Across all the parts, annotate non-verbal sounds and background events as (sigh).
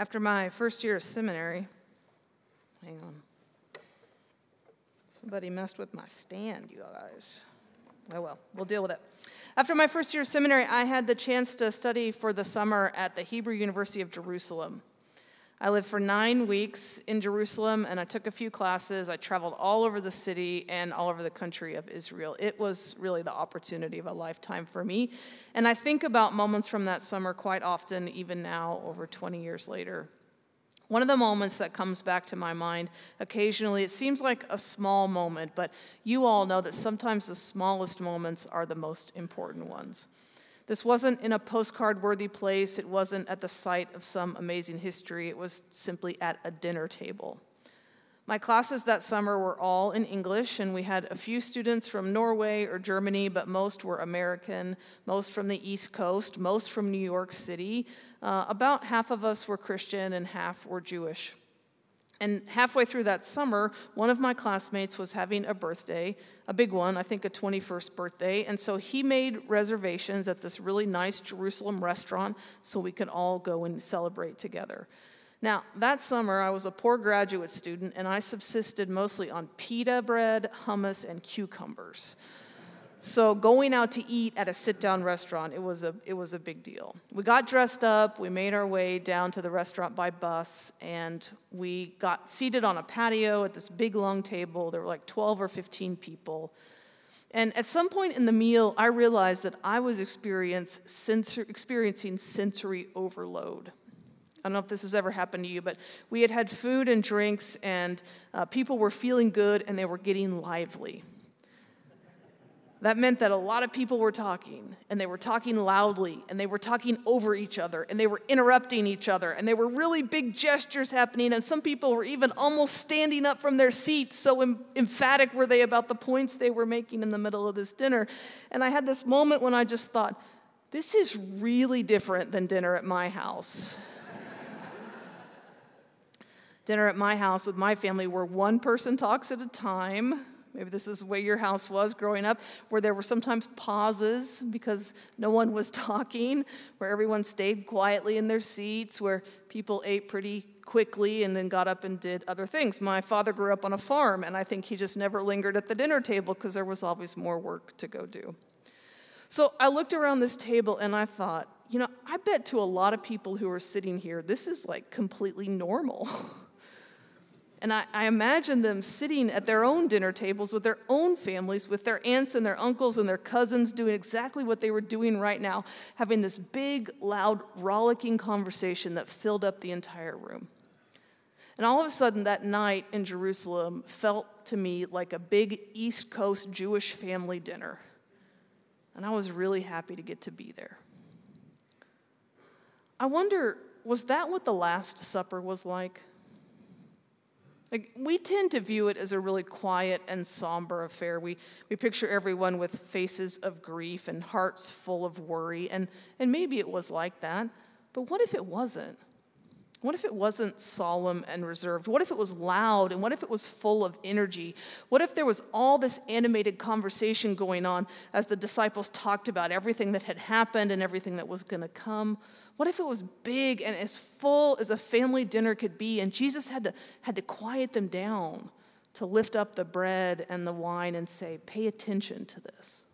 After my first year of seminary, hang on. Somebody messed with my stand, you guys. Oh well, we'll deal with it. After my first year of seminary, I had the chance to study for the summer at the Hebrew University of Jerusalem. I lived for nine weeks in Jerusalem and I took a few classes. I traveled all over the city and all over the country of Israel. It was really the opportunity of a lifetime for me. And I think about moments from that summer quite often, even now, over 20 years later. One of the moments that comes back to my mind occasionally, it seems like a small moment, but you all know that sometimes the smallest moments are the most important ones. This wasn't in a postcard worthy place, it wasn't at the site of some amazing history, it was simply at a dinner table. My classes that summer were all in English, and we had a few students from Norway or Germany, but most were American, most from the East Coast, most from New York City. Uh, about half of us were Christian and half were Jewish. And halfway through that summer, one of my classmates was having a birthday, a big one, I think a 21st birthday. And so he made reservations at this really nice Jerusalem restaurant so we could all go and celebrate together. Now, that summer, I was a poor graduate student and I subsisted mostly on pita bread, hummus, and cucumbers. So going out to eat at a sit-down restaurant, it was a it was a big deal. We got dressed up, we made our way down to the restaurant by bus, and we got seated on a patio at this big long table. There were like 12 or 15 people. And at some point in the meal, I realized that I was sensor, experiencing sensory overload. I don't know if this has ever happened to you, but we had had food and drinks, and uh, people were feeling good and they were getting lively. That meant that a lot of people were talking, and they were talking loudly, and they were talking over each other, and they were interrupting each other, and there were really big gestures happening, and some people were even almost standing up from their seats, so em- emphatic were they about the points they were making in the middle of this dinner. And I had this moment when I just thought, this is really different than dinner at my house. (laughs) dinner at my house with my family, where one person talks at a time Maybe this is the way your house was growing up, where there were sometimes pauses because no one was (laughs) talking, where everyone stayed quietly in their seats, where people ate pretty quickly and then got up and did other things. My father grew up on a farm, and I think he just never lingered at the dinner table because there was always more work to go do. So I looked around this table and I thought, you know, I bet to a lot of people who are sitting here, this is like completely normal. (laughs) And I, I, imagine them sitting at their own dinner tables with their own families, with their aunts and their uncles and their cousins, doing exactly what they were doing right now, having this big, loud, rollicking conversation that filled up the entire room. And all of a sudden, that night in Jerusalem felt to me like a big East Coast Jewish family dinner. And I was really happy to get to be there. I wonder, was that what the Last Supper was like? Like, we tend to view it as a really quiet and somber affair. We, we picture everyone with faces of grief and hearts full of worry, and, and maybe it was like that. But what if it wasn't? What if it wasn't solemn and reserved? What if it was loud? And what if it was full of energy? What if there was all this animated conversation going on as the disciples talked about everything that had happened and everything that was going to come? What if it was big and as full as a family dinner could be, and Jesus had to, had to quiet them down to lift up the bread and the wine and say, Pay attention to this?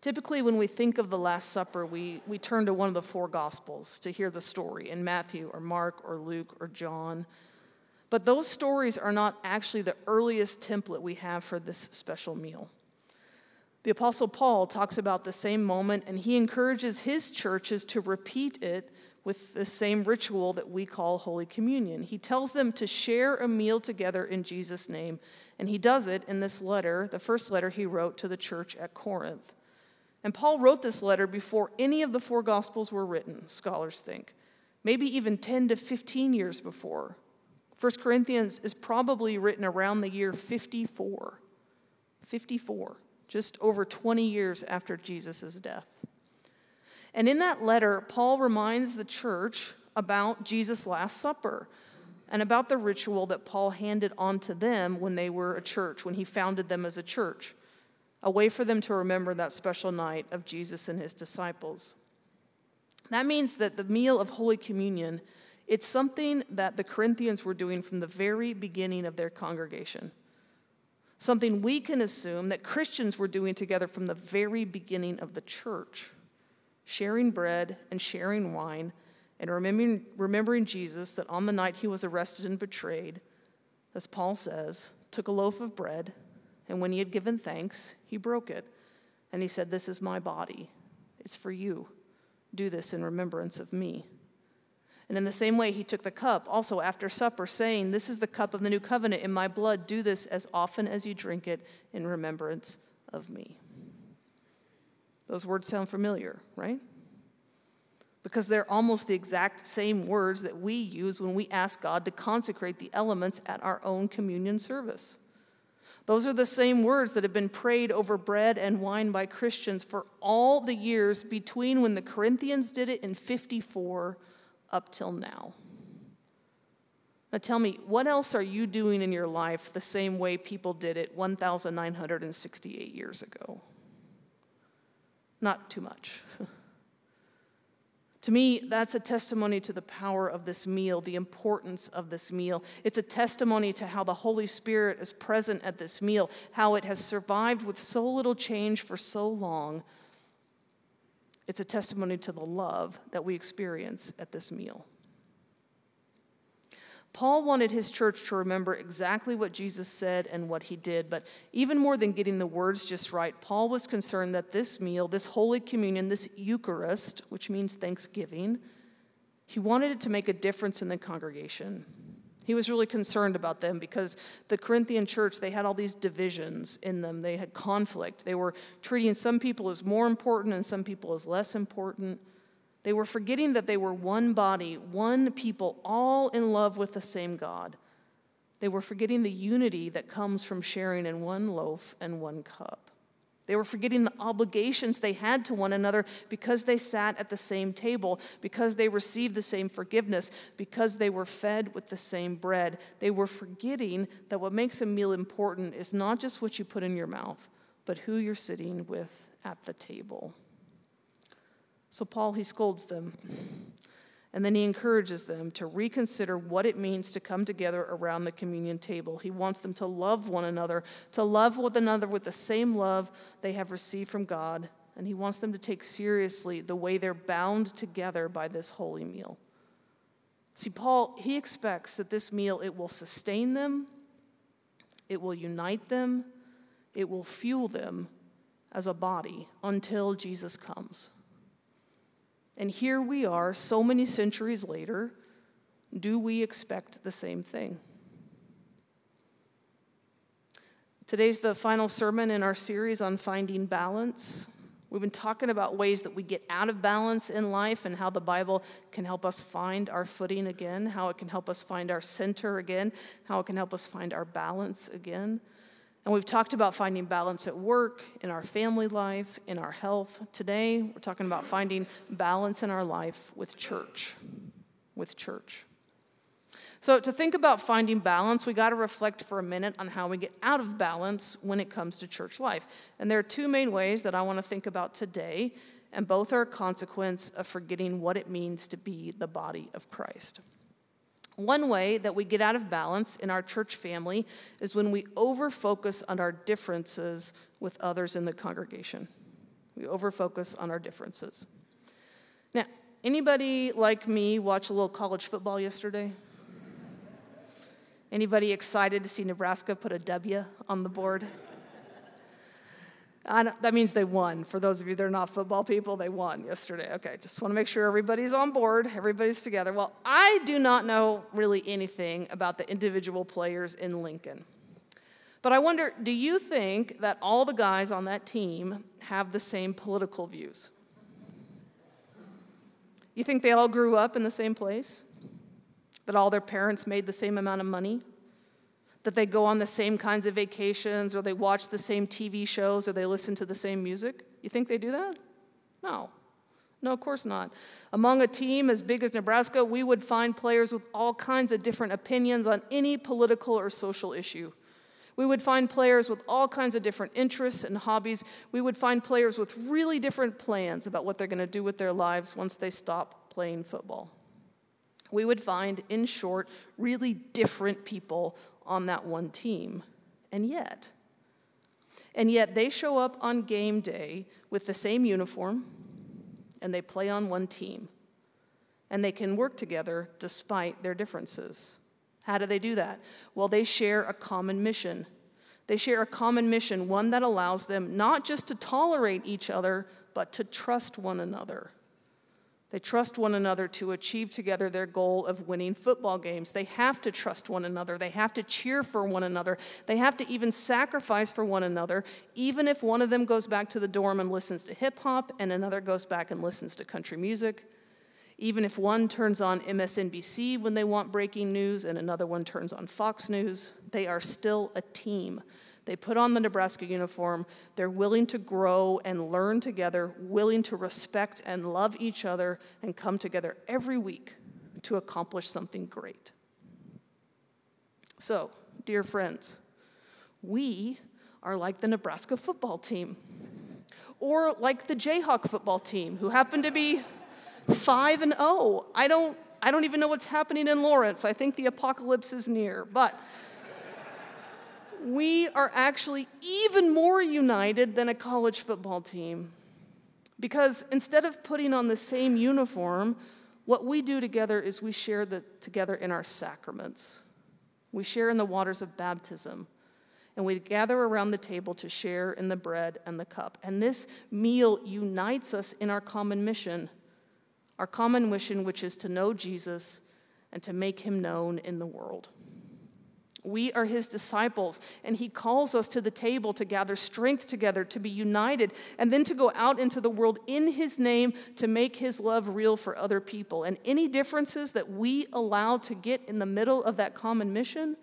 Typically, when we think of the Last Supper, we, we turn to one of the four Gospels to hear the story in Matthew or Mark or Luke or John. But those stories are not actually the earliest template we have for this special meal. The Apostle Paul talks about the same moment, and he encourages his churches to repeat it with the same ritual that we call Holy Communion. He tells them to share a meal together in Jesus' name, and he does it in this letter, the first letter he wrote to the church at Corinth. And Paul wrote this letter before any of the four Gospels were written, scholars think, maybe even 10 to 15 years before. 1 Corinthians is probably written around the year 54. 54, just over 20 years after Jesus' death. And in that letter, Paul reminds the church about Jesus' Last Supper and about the ritual that Paul handed on to them when they were a church, when he founded them as a church a way for them to remember that special night of Jesus and his disciples. That means that the meal of Holy Communion, it's something that the Corinthians were doing from the very beginning of their congregation. Something we can assume that Christians were doing together from the very beginning of the church, sharing bread and sharing wine and remembering, remembering Jesus that on the night he was arrested and betrayed, as Paul says, took a loaf of bread, and when he had given thanks, he broke it. And he said, This is my body. It's for you. Do this in remembrance of me. And in the same way, he took the cup also after supper, saying, This is the cup of the new covenant in my blood. Do this as often as you drink it in remembrance of me. Those words sound familiar, right? Because they're almost the exact same words that we use when we ask God to consecrate the elements at our own communion service. Those are the same words that have been prayed over bread and wine by Christians for all the years between when the Corinthians did it in 54 up till now. Now tell me, what else are you doing in your life the same way people did it 1,968 years ago? Not too much. (laughs) To me, that's a testimony to the power of this meal, the importance of this meal. It's a testimony to how the Holy Spirit is present at this meal, how it has survived with so little change for so long. It's a testimony to the love that we experience at this meal. Paul wanted his church to remember exactly what Jesus said and what he did, but even more than getting the words just right, Paul was concerned that this meal, this Holy Communion, this Eucharist, which means thanksgiving, he wanted it to make a difference in the congregation. He was really concerned about them because the Corinthian church, they had all these divisions in them. They had conflict. They were treating some people as more important and some people as less important. They were forgetting that they were one body, one people, all in love with the same God. They were forgetting the unity that comes from sharing in one loaf and one cup. They were forgetting the obligations they had to one another because they sat at the same table, because they received the same forgiveness, because they were fed with the same bread. They were forgetting that what makes a meal important is not just what you put in your mouth, but who you're sitting with at the table. So, Paul, he scolds them. And then he encourages them to reconsider what it means to come together around the communion table. He wants them to love one another, to love one another with the same love they have received from God. And he wants them to take seriously the way they're bound together by this holy meal. See, Paul, he expects that this meal, it will sustain them, it will unite them, it will fuel them as a body until Jesus comes. And here we are, so many centuries later. Do we expect the same thing? Today's the final sermon in our series on finding balance. We've been talking about ways that we get out of balance in life and how the Bible can help us find our footing again, how it can help us find our center again, how it can help us find our balance again. And we've talked about finding balance at work, in our family life, in our health. Today, we're talking about finding balance in our life with church. With church. So, to think about finding balance, we got to reflect for a minute on how we get out of balance when it comes to church life. And there are two main ways that I want to think about today, and both are a consequence of forgetting what it means to be the body of Christ. One way that we get out of balance in our church family is when we overfocus on our differences with others in the congregation. We overfocus on our differences. Now, anybody like me watch a little college football yesterday? Anybody excited to see Nebraska put a W on the board? That means they won. For those of you that are not football people, they won yesterday. Okay, just want to make sure everybody's on board, everybody's together. Well, I do not know really anything about the individual players in Lincoln. But I wonder do you think that all the guys on that team have the same political views? You think they all grew up in the same place? That all their parents made the same amount of money? That they go on the same kinds of vacations or they watch the same TV shows or they listen to the same music? You think they do that? No. No, of course not. Among a team as big as Nebraska, we would find players with all kinds of different opinions on any political or social issue. We would find players with all kinds of different interests and hobbies. We would find players with really different plans about what they're going to do with their lives once they stop playing football. We would find, in short, really different people on that one team. And yet, and yet they show up on game day with the same uniform and they play on one team. And they can work together despite their differences. How do they do that? Well, they share a common mission. They share a common mission, one that allows them not just to tolerate each other, but to trust one another. They trust one another to achieve together their goal of winning football games. They have to trust one another. They have to cheer for one another. They have to even sacrifice for one another, even if one of them goes back to the dorm and listens to hip hop and another goes back and listens to country music. Even if one turns on MSNBC when they want breaking news and another one turns on Fox News, they are still a team. They put on the Nebraska uniform. They're willing to grow and learn together, willing to respect and love each other, and come together every week to accomplish something great. So, dear friends, we are like the Nebraska football team, or like the Jayhawk football team, who happen to be 5 and 0. I don't I don't even know what's happening in Lawrence. I think the apocalypse is near. But we are actually even more united than a college football team. Because instead of putting on the same uniform, what we do together is we share the, together in our sacraments. We share in the waters of baptism. And we gather around the table to share in the bread and the cup. And this meal unites us in our common mission our common mission, which is to know Jesus and to make him known in the world. We are his disciples, and he calls us to the table to gather strength together, to be united, and then to go out into the world in his name to make his love real for other people. And any differences that we allow to get in the middle of that common mission,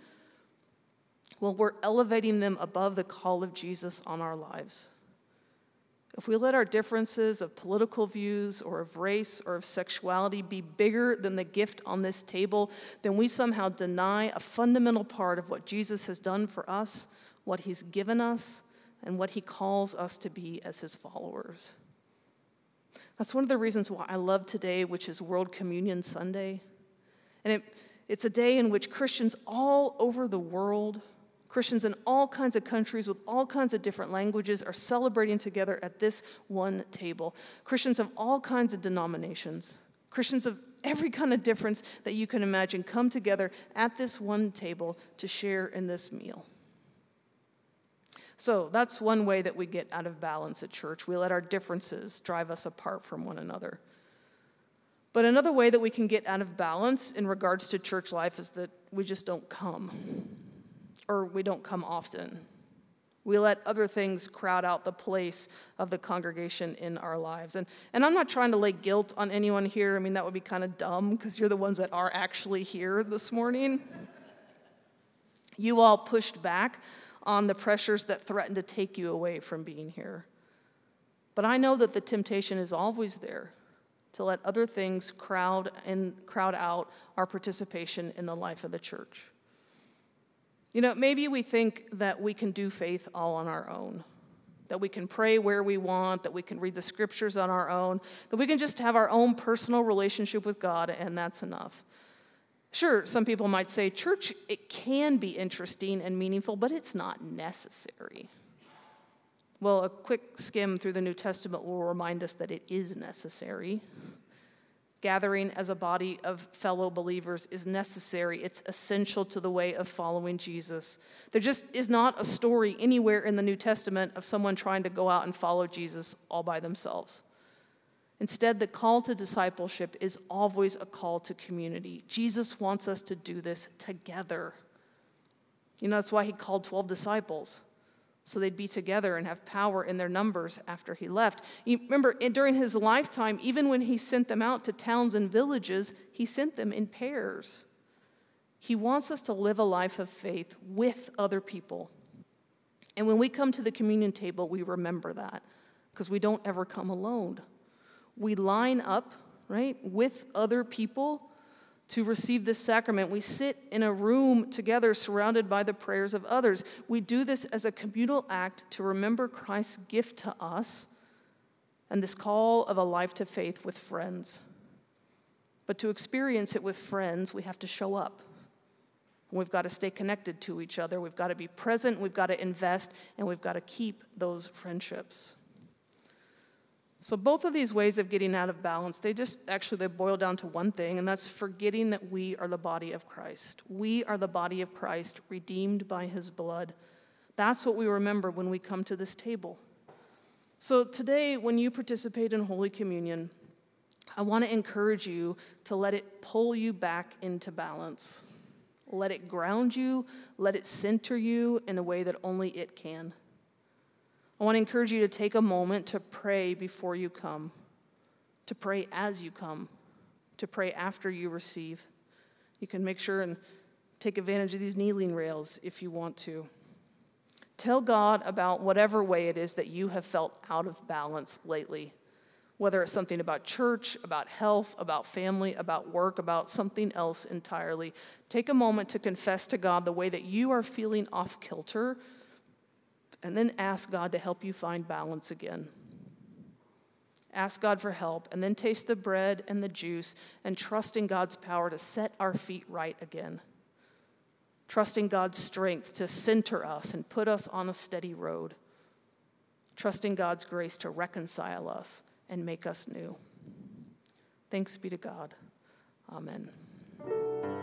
well, we're elevating them above the call of Jesus on our lives. If we let our differences of political views or of race or of sexuality be bigger than the gift on this table, then we somehow deny a fundamental part of what Jesus has done for us, what he's given us, and what he calls us to be as his followers. That's one of the reasons why I love today, which is World Communion Sunday. And it, it's a day in which Christians all over the world Christians in all kinds of countries with all kinds of different languages are celebrating together at this one table. Christians of all kinds of denominations, Christians of every kind of difference that you can imagine come together at this one table to share in this meal. So that's one way that we get out of balance at church. We let our differences drive us apart from one another. But another way that we can get out of balance in regards to church life is that we just don't come or we don't come often. We let other things crowd out the place of the congregation in our lives. And, and I'm not trying to lay guilt on anyone here. I mean, that would be kind of dumb because you're the ones that are actually here this morning. You all pushed back on the pressures that threaten to take you away from being here. But I know that the temptation is always there to let other things crowd and crowd out our participation in the life of the church. You know, maybe we think that we can do faith all on our own, that we can pray where we want, that we can read the scriptures on our own, that we can just have our own personal relationship with God, and that's enough. Sure, some people might say church, it can be interesting and meaningful, but it's not necessary. Well, a quick skim through the New Testament will remind us that it is necessary gathering as a body of fellow believers is necessary. It's essential to the way of following Jesus. There just is not a story anywhere in the New Testament of someone trying to go out and follow Jesus all by themselves. Instead, the call to discipleship is always a call to community. Jesus wants us to do this together. You know, that's why he called 12 disciples so they'd be together and have power in their numbers after he left. You remember, during his lifetime, even when he sent them out to towns and villages, he sent them in pairs. He wants us to live a life of faith with other people. And when we come to the communion table, we remember that because we don't ever come alone. We line up, right, with other people to receive this sacrament. We sit in a room together surrounded by the prayers of others. We do this as a communal act to remember Christ's gift to us and this call of a life to faith with friends. But to experience it with friends, we have to show up. We've got to stay connected to each other. We've got to be present. We've got to invest. And we've got to keep those friendships. So both of these ways of getting out of balance, they just actually they boil down to one thing, and that's forgetting that we are the body of Christ. We are the body of Christ, redeemed by his blood. That's what we remember when we come to this table. So today, when you participate in Holy Communion, I want to encourage you to let it pull you back into balance. Let it ground you, let it center you in a way that only it can. I want to encourage you to take a moment to pray before you come, to pray as you come, to pray after you receive. You can make sure and take advantage of these kneeling rails if you want to. Tell God about whatever way it is that you have felt out of balance lately, whether it's something about church, about health, about family, about work, about something else entirely. Take a moment to confess to God the way that you are feeling off kilter and then ask God to help you find balance again. Ask God for help, and then taste the bread and the juice and trust in God's power to set our feet right again. Trusting God's strength to center us and put us on a steady road. Trusting God's grace to reconcile us and make us new. Thanks be to God. Amen.